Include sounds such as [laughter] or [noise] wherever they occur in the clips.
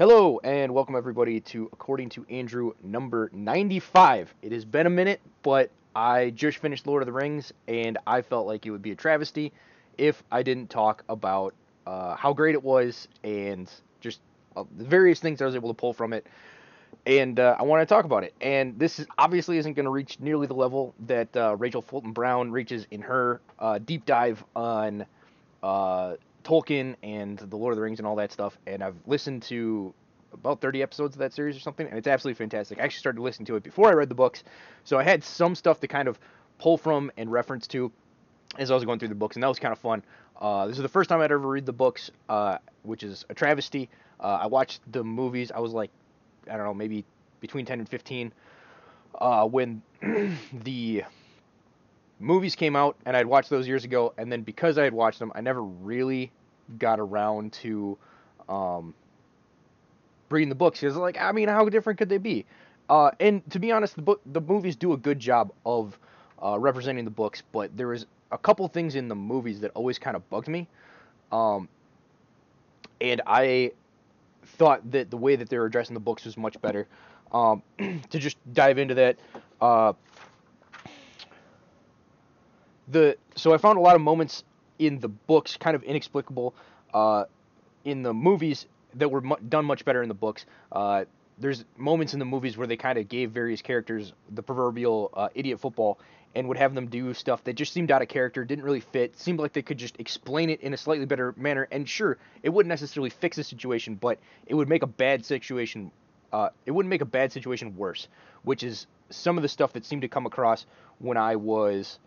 Hello and welcome everybody to According to Andrew number 95. It has been a minute, but I just finished Lord of the Rings and I felt like it would be a travesty if I didn't talk about uh, how great it was and just uh, the various things I was able to pull from it. And uh, I want to talk about it. And this is obviously isn't going to reach nearly the level that uh, Rachel Fulton Brown reaches in her uh, deep dive on uh, Tolkien and the Lord of the Rings and all that stuff, and I've listened to about 30 episodes of that series or something, and it's absolutely fantastic. I actually started listening to it before I read the books, so I had some stuff to kind of pull from and reference to as I was going through the books, and that was kind of fun. Uh, this is the first time I'd ever read the books, uh, which is a travesty. Uh, I watched the movies. I was like, I don't know, maybe between 10 and 15 uh, when [clears throat] the movies came out, and I'd watched those years ago, and then because I had watched them, I never really got around to um, reading the books. Because like, I mean, how different could they be? Uh, and to be honest, the book, the movies do a good job of uh, representing the books, but there is a couple things in the movies that always kind of bugged me. Um, and I thought that the way that they were addressing the books was much better. Um, [clears throat] to just dive into that, uh, the so I found a lot of moments in the books kind of inexplicable. Uh, in the movies that were mu- done much better in the books. Uh, there's moments in the movies where they kind of gave various characters the proverbial uh, idiot football and would have them do stuff that just seemed out of character, didn't really fit, seemed like they could just explain it in a slightly better manner. And sure, it wouldn't necessarily fix the situation, but it would make a bad situation. Uh, it wouldn't make a bad situation worse, which is some of the stuff that seemed to come across when I was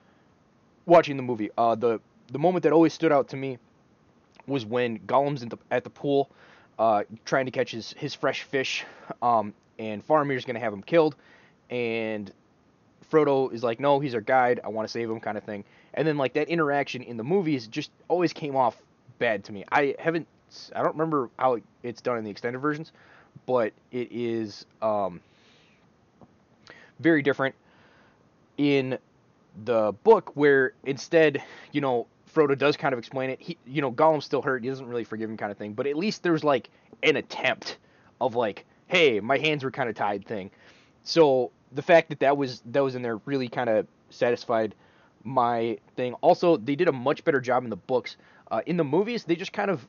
watching the movie. Uh, the the moment that always stood out to me was when Gollum's the, at the pool uh, trying to catch his, his fresh fish, um, and Faramir's going to have him killed, and Frodo is like, no, he's our guide, I want to save him, kind of thing. And then like that interaction in the movies just always came off bad to me. I haven't, I don't remember how it's done in the extended versions, but it is um, very different in the book where instead, you know, Frodo does kind of explain it. He, you know, Gollum's still hurt. He doesn't really forgive him, kind of thing. But at least there's like an attempt of like, hey, my hands were kind of tied thing. So the fact that that was that was in there really kind of satisfied my thing. Also, they did a much better job in the books. Uh, in the movies, they just kind of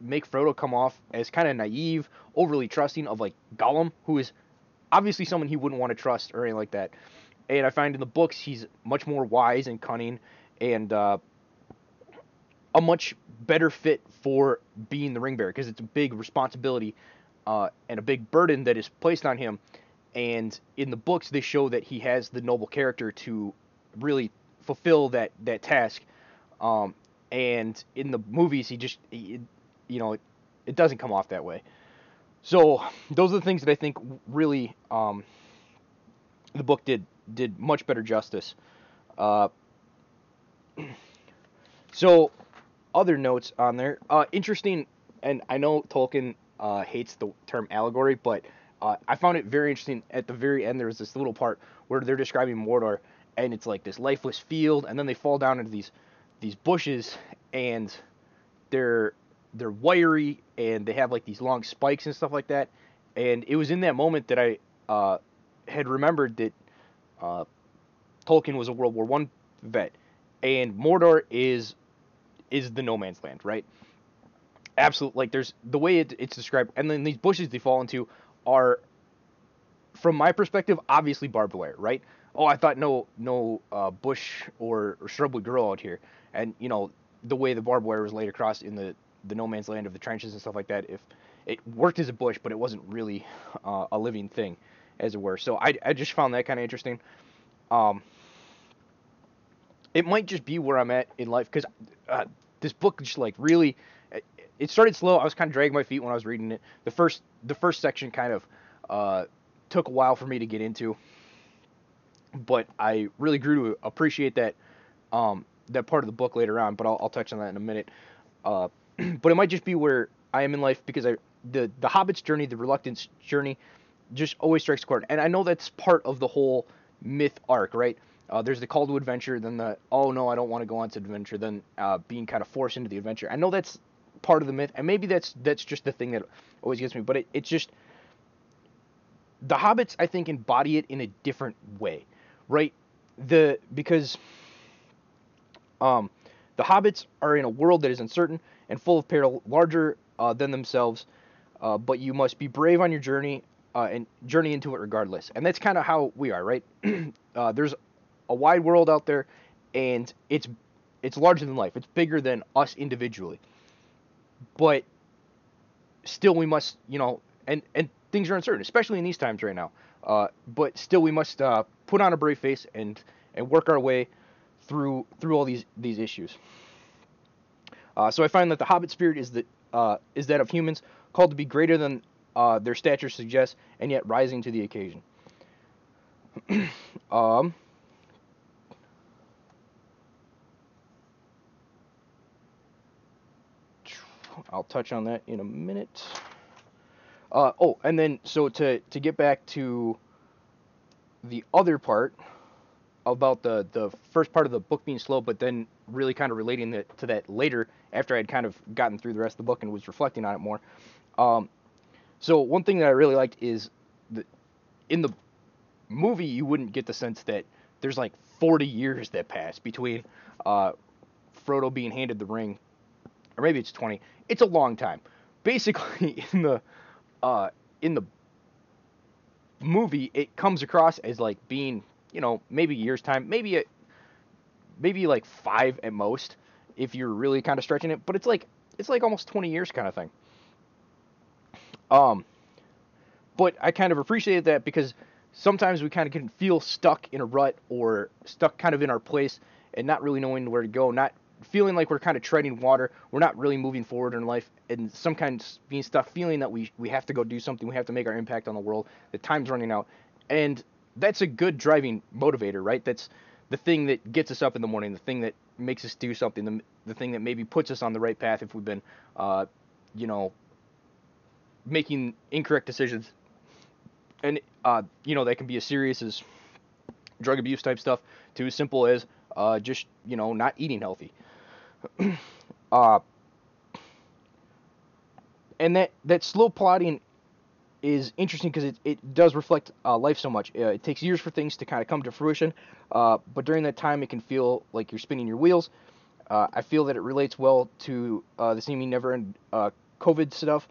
make Frodo come off as kind of naive, overly trusting of like Gollum, who is obviously someone he wouldn't want to trust or anything like that. And I find in the books he's much more wise and cunning and uh, a much better fit for being the ring bearer because it's a big responsibility uh, and a big burden that is placed on him. And in the books, they show that he has the noble character to really fulfill that that task. Um, and in the movies, he just, he, you know, it, it doesn't come off that way. So those are the things that I think really um, the book did did much better justice. Uh, [clears throat] so other notes on there. Uh, interesting, and I know Tolkien uh, hates the term allegory, but uh, I found it very interesting. At the very end, there was this little part where they're describing Mordor, and it's like this lifeless field, and then they fall down into these these bushes, and they're they're wiry, and they have like these long spikes and stuff like that. And it was in that moment that I uh, had remembered that uh, Tolkien was a World War One vet, and Mordor is is the no man's land, right? Absolute, like there's the way it, it's described, and then these bushes they fall into are, from my perspective, obviously barbed wire, right? Oh, I thought no no uh, bush or, or shrub would grow out here, and you know the way the barbed wire was laid across in the the no man's land of the trenches and stuff like that. If it worked as a bush, but it wasn't really uh, a living thing, as it were. So I I just found that kind of interesting. Um, it might just be where I'm at in life because uh, this book just like really it started slow. I was kind of dragging my feet when I was reading it. The first the first section kind of uh, took a while for me to get into, but I really grew to appreciate that um, that part of the book later on. But I'll, I'll touch on that in a minute. Uh, [clears throat] but it might just be where I am in life because I the the Hobbit's journey, the Reluctance journey, just always strikes a chord. And I know that's part of the whole myth arc, right? Uh, there's the call to adventure, then the oh no, I don't want to go on to adventure, then uh, being kind of forced into the adventure. I know that's part of the myth, and maybe that's that's just the thing that always gets me. But it, it's just the hobbits, I think, embody it in a different way, right? The because um, the hobbits are in a world that is uncertain and full of peril, larger uh, than themselves. Uh, but you must be brave on your journey uh, and journey into it regardless. And that's kind of how we are, right? [clears throat] Uh, there's a wide world out there, and it's it's larger than life. It's bigger than us individually. But still, we must, you know, and and things are uncertain, especially in these times right now. Uh, but still, we must uh, put on a brave face and and work our way through through all these these issues. Uh, so I find that the Hobbit spirit is that uh, is that of humans called to be greater than uh, their stature suggests, and yet rising to the occasion. [clears throat] um, I'll touch on that in a minute. Uh, oh, and then so to to get back to the other part about the the first part of the book being slow, but then really kind of relating it to that later after I had kind of gotten through the rest of the book and was reflecting on it more. Um, so one thing that I really liked is that in the movie you wouldn't get the sense that there's like 40 years that pass between uh, Frodo being handed the ring, or maybe it's 20. It's a long time. Basically, [laughs] in the uh, in the movie, it comes across as like being you know, maybe years time, maybe a, maybe like five at most, if you're really kind of stretching it. But it's like it's like almost 20 years kind of thing. Um, but I kind of appreciated that because sometimes we kind of can feel stuck in a rut or stuck kind of in our place and not really knowing where to go, not feeling like we're kind of treading water. We're not really moving forward in life, and some kind of being stuck, feeling that we we have to go do something. We have to make our impact on the world. The time's running out, and that's a good driving motivator, right? That's the thing that gets us up in the morning, the thing that makes us do something, the, the thing that maybe puts us on the right path if we've been, uh, you know, making incorrect decisions. And, uh, you know, that can be as serious as drug abuse type stuff to as simple as uh, just, you know, not eating healthy. [clears throat] uh, and that, that slow plotting is interesting because it, it does reflect uh, life so much. Uh, it takes years for things to kind of come to fruition, uh, but during that time, it can feel like you're spinning your wheels. Uh, I feel that it relates well to uh, the seeming never end uh, COVID stuff,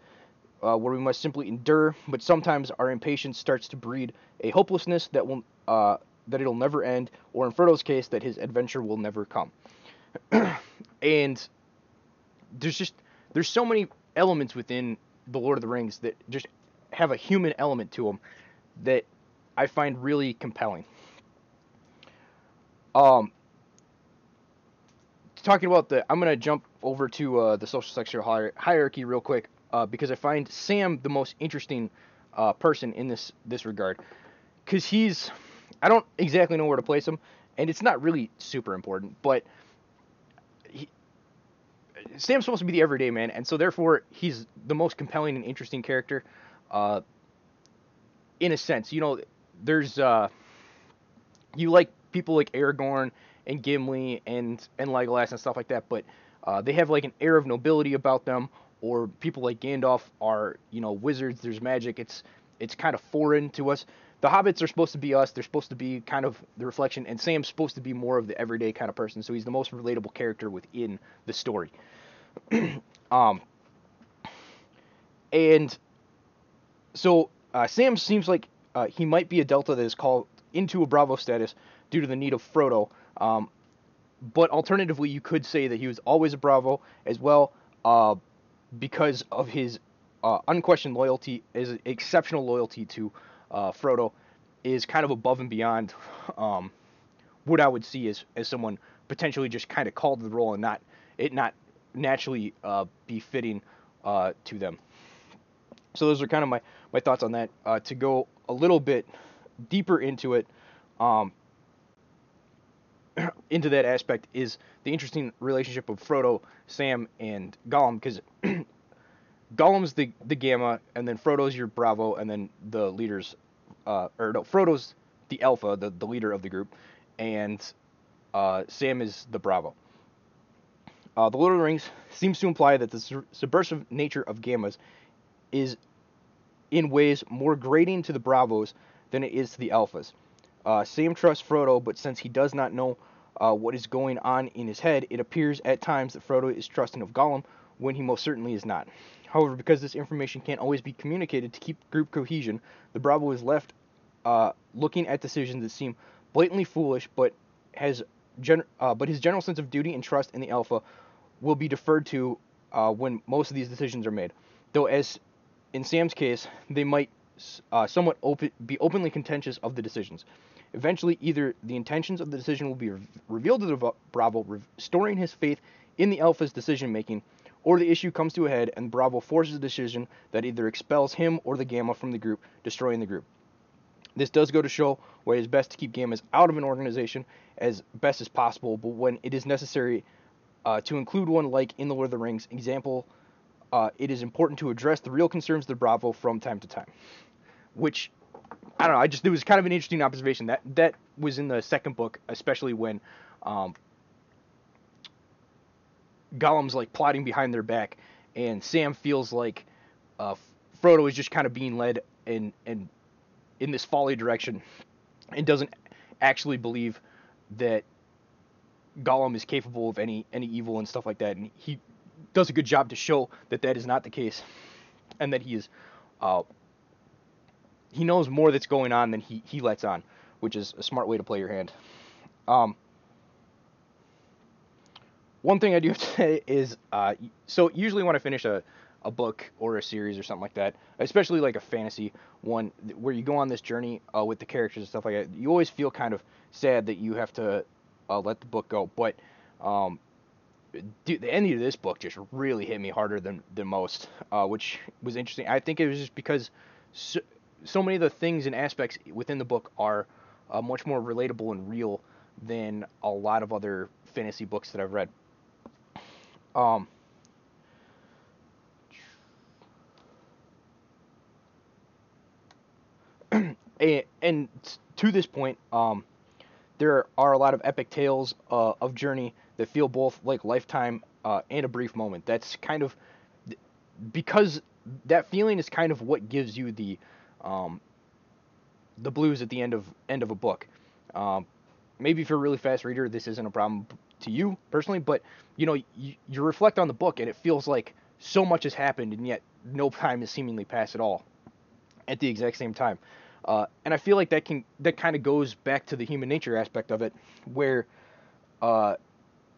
where we must simply endure, but sometimes our impatience starts to breed a hopelessness that will that it'll never end, or in Frodo's case, that his adventure will never come. [clears throat] and there's just there's so many elements within the Lord of the Rings that just have a human element to them that I find really compelling. Um, talking about the, I'm gonna jump over to uh, the social sexual hierarchy real quick uh, because I find Sam the most interesting uh, person in this this regard because he's, I don't exactly know where to place him, and it's not really super important, but he, Sam's supposed to be the everyday man, and so therefore he's the most compelling and interesting character uh, in a sense. You know, there's uh, you like people like Aragorn and Gimli and and Legolas and stuff like that, but uh, they have like an air of nobility about them. Or people like Gandalf are, you know, wizards. There's magic. It's it's kind of foreign to us. The hobbits are supposed to be us. They're supposed to be kind of the reflection, and Sam's supposed to be more of the everyday kind of person. So he's the most relatable character within the story. [clears throat] um, and so uh, Sam seems like uh, he might be a Delta that is called into a Bravo status due to the need of Frodo. Um, but alternatively, you could say that he was always a Bravo as well uh, because of his uh, unquestioned loyalty, his exceptional loyalty to uh, Frodo is kind of above and beyond um, what I would see as, as someone potentially just kind of called to the role and not it not naturally uh, be fitting to them. So those are kind of my, my thoughts on that. Uh, to go a little bit deeper into it, um, [clears throat] into that aspect is the interesting relationship of Frodo, Sam, and Gollum because [clears throat] Gollum's the the Gamma, and then Frodo's your Bravo, and then the leaders, uh, or no, Frodo's the Alpha, the the leader of the group, and uh, Sam is the Bravo. Uh, the Lord of the Rings seems to imply that the su- subversive nature of gammas is in ways more grating to the Bravos than it is to the Alphas. Uh, Sam trusts Frodo, but since he does not know uh, what is going on in his head, it appears at times that Frodo is trusting of Gollum when he most certainly is not. However, because this information can't always be communicated to keep group cohesion, the Bravo is left uh, looking at decisions that seem blatantly foolish, but has gen- uh, but his general sense of duty and trust in the Alpha will be deferred to uh, when most of these decisions are made. Though, as in Sam's case, they might uh, somewhat be openly contentious of the decisions. Eventually, either the intentions of the decision will be re- revealed to the Bravo, restoring his faith in the Alpha's decision making, or the issue comes to a head and Bravo forces a decision that either expels him or the Gamma from the group, destroying the group. This does go to show why it is best to keep Gammas out of an organization as best as possible, but when it is necessary uh, to include one like in the Lord of the Rings example, uh, it is important to address the real concerns of the Bravo from time to time. Which, I don't know, I just, it was kind of an interesting observation. That, that was in the second book, especially when um, Gollum's like plotting behind their back, and Sam feels like uh, Frodo is just kind of being led in, in, in this folly direction and doesn't actually believe that Gollum is capable of any any evil and stuff like that, and he does a good job to show that that is not the case, and that he is, uh, he knows more that's going on than he he lets on, which is a smart way to play your hand. Um, one thing I do [laughs] have to say is, uh, so usually when I finish a a book or a series or something like that, especially like a fantasy one where you go on this journey uh, with the characters and stuff like that, you always feel kind of sad that you have to uh, let the book go. But um, dude, the ending of this book just really hit me harder than than most, uh, which was interesting. I think it was just because so, so many of the things and aspects within the book are uh, much more relatable and real than a lot of other fantasy books that I've read. Um, [clears throat] and to this point, um, there are a lot of epic tales uh, of journey that feel both like lifetime uh, and a brief moment. That's kind of because that feeling is kind of what gives you the um, the blues at the end of end of a book. Um, maybe if you're a really fast reader, this isn't a problem to you personally, but you know you, you reflect on the book and it feels like so much has happened and yet no [laughs] time has seemingly passed at all at the exact same time. Uh, and I feel like that can that kind of goes back to the human nature aspect of it, where, uh,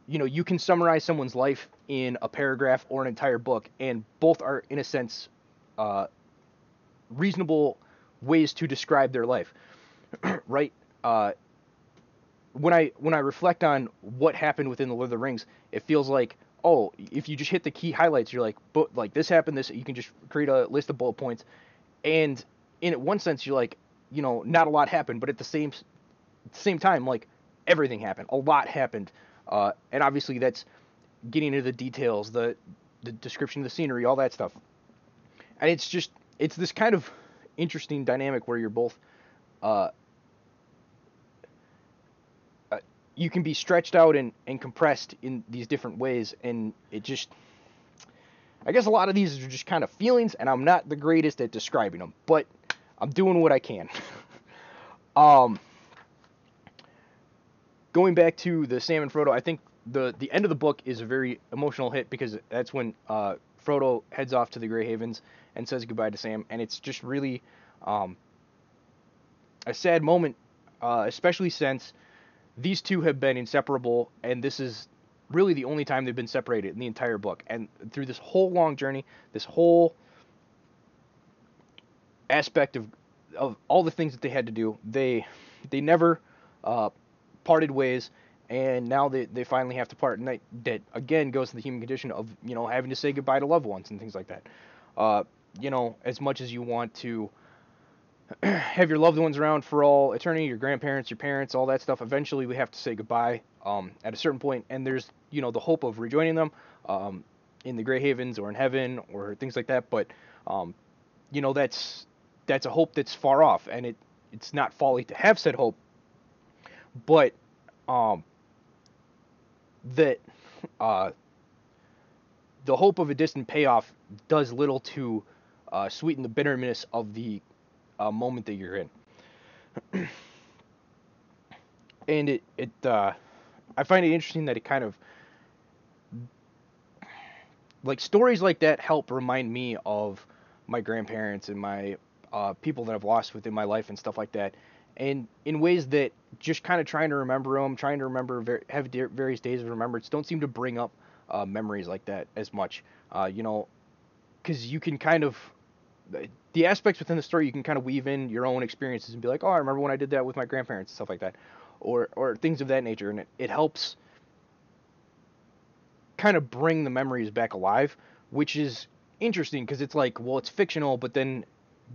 you know, you can summarize someone's life in a paragraph or an entire book, and both are in a sense, uh, reasonable ways to describe their life, [clears throat] right? When I when I reflect on what happened within the Lord of the Rings, it feels like oh, if you just hit the key highlights, you're like, but like this happened, this you can just create a list of bullet points, and in one sense you're like you know not a lot happened but at the same same time like everything happened. A lot happened. Uh, and obviously that's getting into the details the the description of the scenery all that stuff. And it's just it's this kind of interesting dynamic where you're both uh, uh, you can be stretched out and, and compressed in these different ways and it just I guess a lot of these are just kind of feelings, and I'm not the greatest at describing them, but I'm doing what I can. [laughs] um, going back to the Sam and Frodo, I think the the end of the book is a very emotional hit because that's when uh, Frodo heads off to the Grey Havens and says goodbye to Sam, and it's just really um, a sad moment, uh, especially since these two have been inseparable, and this is really the only time they've been separated in the entire book. And through this whole long journey, this whole aspect of of all the things that they had to do, they they never uh, parted ways, and now they, they finally have to part. And that, that again goes to the human condition of you know having to say goodbye to loved ones and things like that. Uh, you know, as much as you want to [clears throat] have your loved ones around for all eternity, your grandparents, your parents, all that stuff. Eventually, we have to say goodbye um, at a certain point, and there's you know the hope of rejoining them um, in the Grey Havens or in heaven or things like that. But um, you know that's that's a hope that's far off, and it it's not folly to have said hope, but um, that uh, the hope of a distant payoff does little to uh, sweeten the bitterness of the uh, moment that you're in. [clears throat] and it it uh, I find it interesting that it kind of like stories like that help remind me of my grandparents and my uh, people that I've lost within my life and stuff like that, and in ways that just kind of trying to remember them, trying to remember have various days of remembrance, don't seem to bring up uh, memories like that as much. Uh, you know, because you can kind of the aspects within the story you can kind of weave in your own experiences and be like, oh, I remember when I did that with my grandparents and stuff like that, or or things of that nature, and it, it helps kind of bring the memories back alive, which is interesting because it's like, well, it's fictional, but then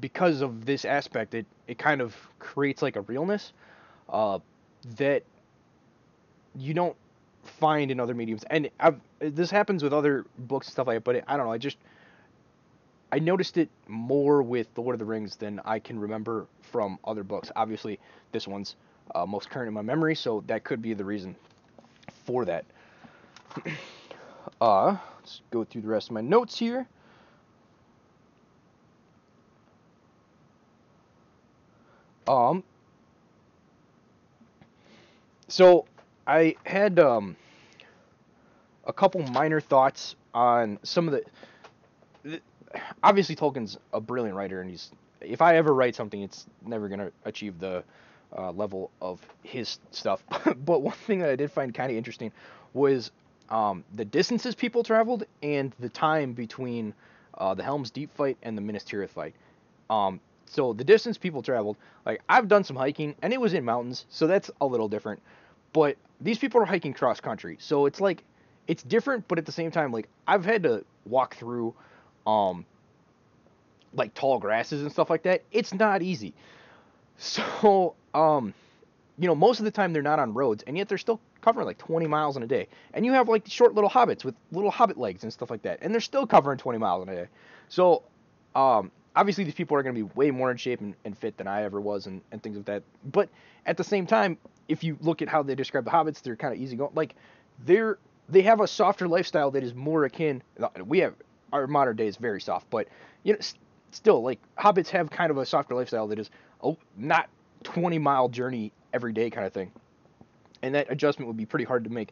because of this aspect, it it kind of creates like a realness uh, that you don't find in other mediums. And I've, this happens with other books and stuff like that, but it, I don't know. I just I noticed it more with The Lord of the Rings than I can remember from other books. Obviously, this one's uh, most current in my memory, so that could be the reason for that. [clears throat] uh, let's go through the rest of my notes here. Um, so I had um, a couple minor thoughts on some of the obviously Tolkien's a brilliant writer, and he's if I ever write something, it's never gonna achieve the uh, level of his stuff. [laughs] but one thing that I did find kind of interesting was um, the distances people traveled and the time between uh, the Helm's Deep fight and the Minas Tirith fight. Um, so the distance people traveled, like I've done some hiking and it was in mountains, so that's a little different. But these people are hiking cross country, so it's like it's different, but at the same time, like I've had to walk through um, like tall grasses and stuff like that, it's not easy. So, um, you know, most of the time they're not on roads, and yet they're still covering like 20 miles in a day. And you have like short little hobbits with little hobbit legs and stuff like that, and they're still covering 20 miles in a day. So, um, obviously these people are going to be way more in shape and, and, fit than I ever was, and, and things like that. But at the same time, if you look at how they describe the hobbits, they're kind of easy going. Like they're they have a softer lifestyle that is more akin. We have our modern day is very soft, but you know, still like hobbits have kind of a softer lifestyle that is oh, not 20 mile journey every day kind of thing, and that adjustment would be pretty hard to make.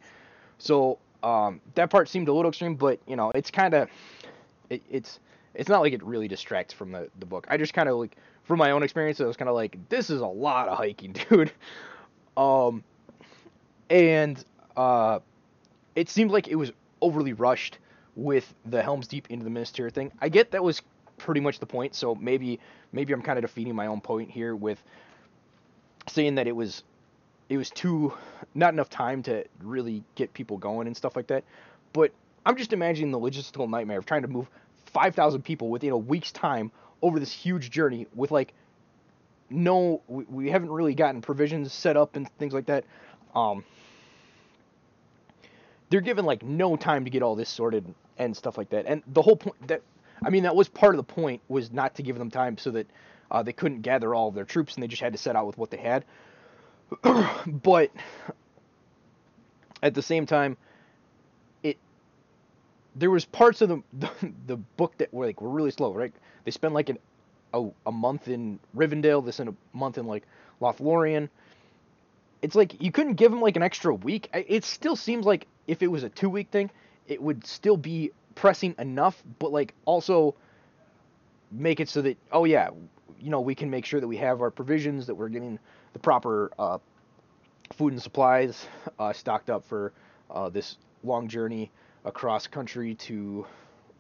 So um, that part seemed a little extreme, but you know, it's kind of it, it's it's not like it really distracts from the the book. I just kind of like from my own experience, I was kind of like, this is a lot of hiking, [laughs] dude. um, and uh, it seemed like it was overly rushed with the Helm's Deep into the Minas Tirith thing. I get that was pretty much the point, so maybe maybe I'm kind of defeating my own point here with saying that it was it was too not enough time to really get people going and stuff like that. But I'm just imagining the logistical nightmare of trying to move 5,000 people within a week's time over this huge journey with like no we, we haven't really gotten provisions set up and things like that. Um, they're given like no time to get all this sorted and stuff like that. And the whole point that I mean that was part of the point was not to give them time so that uh, they couldn't gather all of their troops and they just had to set out with what they had. [clears throat] but at the same time, it there was parts of the, [laughs] the, the book that were like were really slow. Right, they spent like an a, a month in Rivendell, this in a month in like Lothlorien. It's like you couldn't give them like an extra week. It still seems like if it was a two week thing, it would still be pressing enough, but like also make it so that oh yeah, you know we can make sure that we have our provisions, that we're getting the proper uh, food and supplies uh, stocked up for uh, this long journey across country to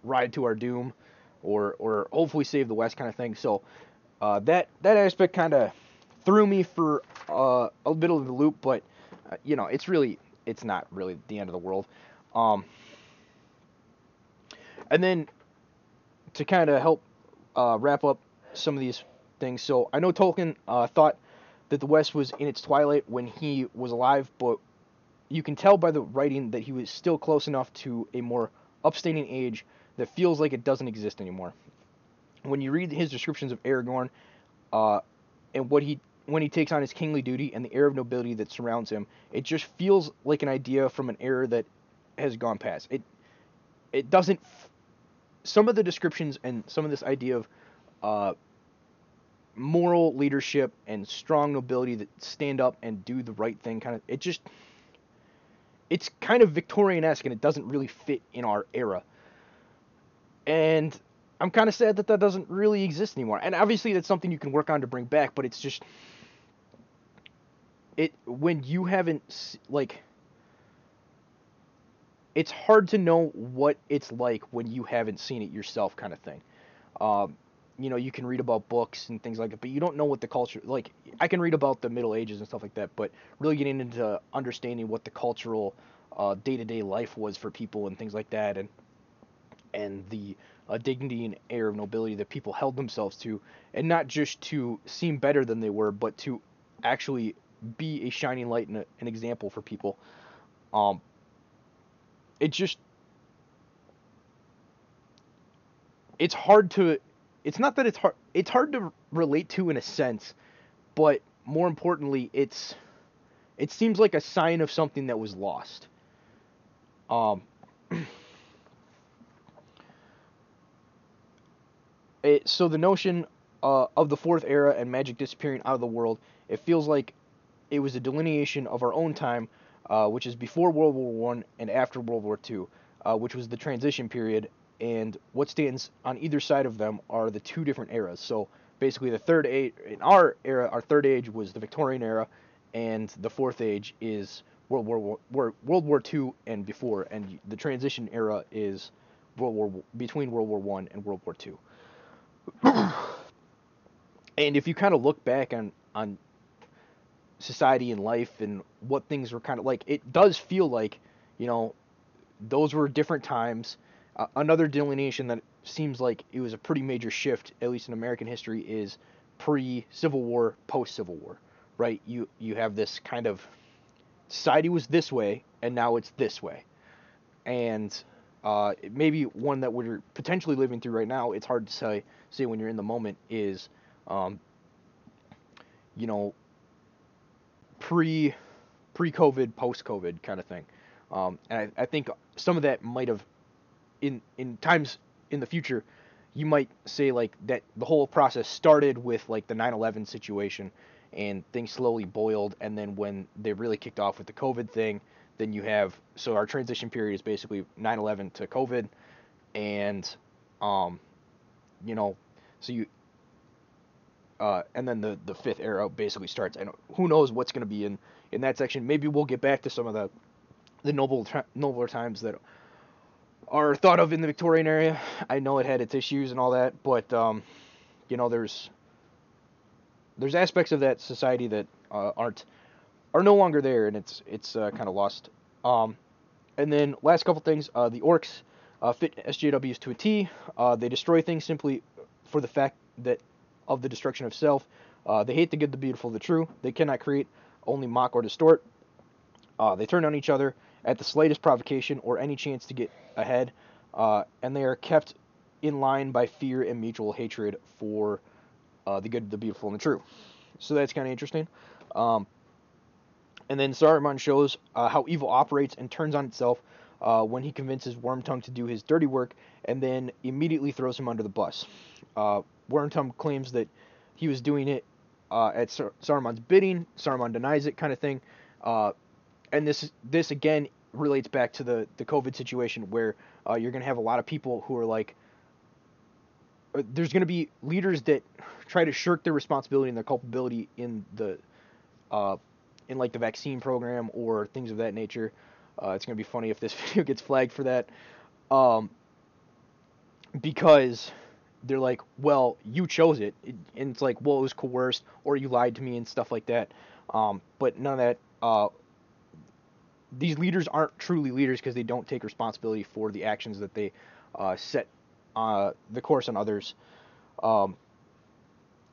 ride to our doom, or or hopefully save the West kind of thing. So uh, that that aspect kind of threw me for uh, a bit of the loop, but uh, you know it's really it's not really the end of the world. Um, and then to kind of help uh, wrap up some of these things, so I know Tolkien uh, thought that the West was in its twilight when he was alive, but you can tell by the writing that he was still close enough to a more upstanding age that feels like it doesn't exist anymore. When you read his descriptions of Aragorn uh, and what he when he takes on his kingly duty and the air of nobility that surrounds him, it just feels like an idea from an era that has gone past. It it doesn't. Some of the descriptions and some of this idea of uh, moral leadership and strong nobility that stand up and do the right thing, kind of, it just. It's kind of Victorian esque and it doesn't really fit in our era. And I'm kind of sad that that doesn't really exist anymore. And obviously, that's something you can work on to bring back, but it's just it when you haven't like it's hard to know what it's like when you haven't seen it yourself, kind of thing. Um, you know, you can read about books and things like that, but you don't know what the culture like. I can read about the Middle Ages and stuff like that, but really getting into understanding what the cultural uh, day-to-day life was for people and things like that, and and the uh, dignity and air of nobility that people held themselves to, and not just to seem better than they were, but to actually be a shining light and a, an example for people. Um, it just it's hard to it's not that it's hard it's hard to relate to in a sense, but more importantly, it's it seems like a sign of something that was lost. Um, [clears throat] it, so the notion uh, of the fourth era and magic disappearing out of the world, it feels like it was a delineation of our own time, uh, which is before World War One and after World War Two, uh, which was the transition period. And what stands on either side of them are the two different eras. So basically, the third age in our era, our third age was the Victorian era, and the fourth age is World War War, World War Two and before, and the transition era is World War between World War One and World War Two. [coughs] and if you kind of look back on on society and life and what things were kind of like, it does feel like you know those were different times. Uh, another delineation that seems like it was a pretty major shift, at least in American history, is pre Civil War, post Civil War, right? You you have this kind of society was this way, and now it's this way, and uh, maybe one that we're potentially living through right now. It's hard to say say when you're in the moment is, um, you know, pre pre COVID, post COVID kind of thing. Um, and I, I think some of that might have, in in times in the future, you might say like that the whole process started with like the 9/11 situation, and things slowly boiled, and then when they really kicked off with the COVID thing, then you have so our transition period is basically 9/11 to COVID, and um, you know, so you uh, and then the the fifth era basically starts. And who knows what's going to be in in that section? Maybe we'll get back to some of the the noble nobler times that are thought of in the Victorian era. I know it had its issues and all that, but um, you know, there's there's aspects of that society that uh, aren't are no longer there, and it's it's uh, kind of lost. Um, and then last couple things, uh, the orcs uh, fit SJWs to a T. Uh, they destroy things simply for the fact that of the destruction of self. Uh, they hate the good, the beautiful, the true. They cannot create, only mock or distort. Uh, they turn on each other at the slightest provocation or any chance to get ahead, uh, and they are kept in line by fear and mutual hatred for uh, the good, the beautiful, and the true. So that's kind of interesting. Um, and then Saruman shows uh, how evil operates and turns on itself uh, when he convinces Wormtongue to do his dirty work, and then immediately throws him under the bus. Uh, Wormtongue claims that he was doing it uh, at Sar- Saruman's bidding. Saruman denies it, kind of thing. Uh, and this this again relates back to the the COVID situation where uh, you're going to have a lot of people who are like, uh, there's going to be leaders that try to shirk their responsibility and their culpability in the uh, in like the vaccine program or things of that nature. Uh, it's going to be funny if this [laughs] video gets flagged for that. Um, because they're like, well, you chose it. And it's like, well, it was coerced or you lied to me and stuff like that. Um, but none of that. Uh, these leaders aren't truly leaders because they don't take responsibility for the actions that they uh, set uh, the course on others. Um,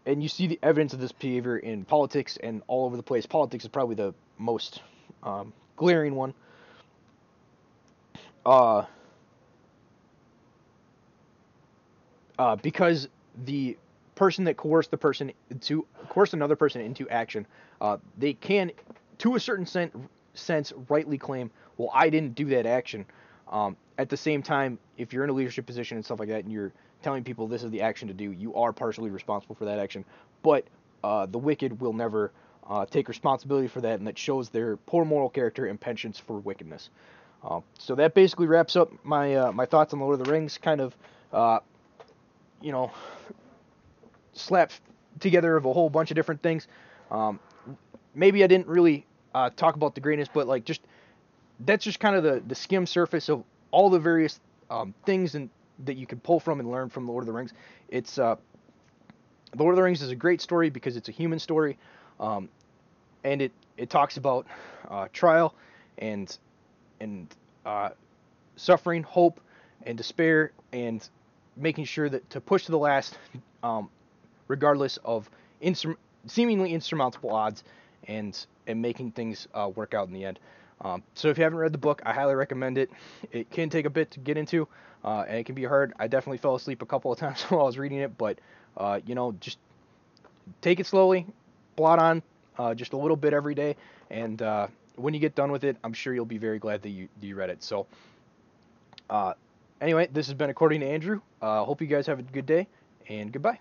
and you see the evidence of this behavior in politics and all over the place. Politics is probably the most um, glaring one. Uh, uh, because the person that coerced the person to coerce another person into action, uh, they can, to a certain sen- sense, rightly claim, "Well, I didn't do that action," um, at the same time, if you're in a leadership position and stuff like that, and you're telling people this is the action to do, you are partially responsible for that action. But uh, the wicked will never uh, take responsibility for that, and that shows their poor moral character and penchants for wickedness. Uh, so that basically wraps up my uh, my thoughts on Lord of the Rings. Kind of, uh, you know, slapped together of a whole bunch of different things. Um, maybe I didn't really uh, talk about the greatness, but like just that's just kind of the the skim surface of all the various um, things and that you can pull from and learn from Lord of the Rings. It's uh, Lord of the Rings is a great story because it's a human story, um, and it it talks about uh, trial and and uh, suffering, hope, and despair, and making sure that to push to the last, um, regardless of insur- seemingly insurmountable odds, and and making things uh, work out in the end. Um, so if you haven't read the book, I highly recommend it. It can take a bit to get into, uh, and it can be hard. I definitely fell asleep a couple of [laughs] times while I was reading it, but uh, you know, just take it slowly, blot on uh, just a little bit every day, and uh, when you get done with it, I'm sure you'll be very glad that you you read it. So, uh, anyway, this has been according to Andrew. Uh, hope you guys have a good day, and goodbye.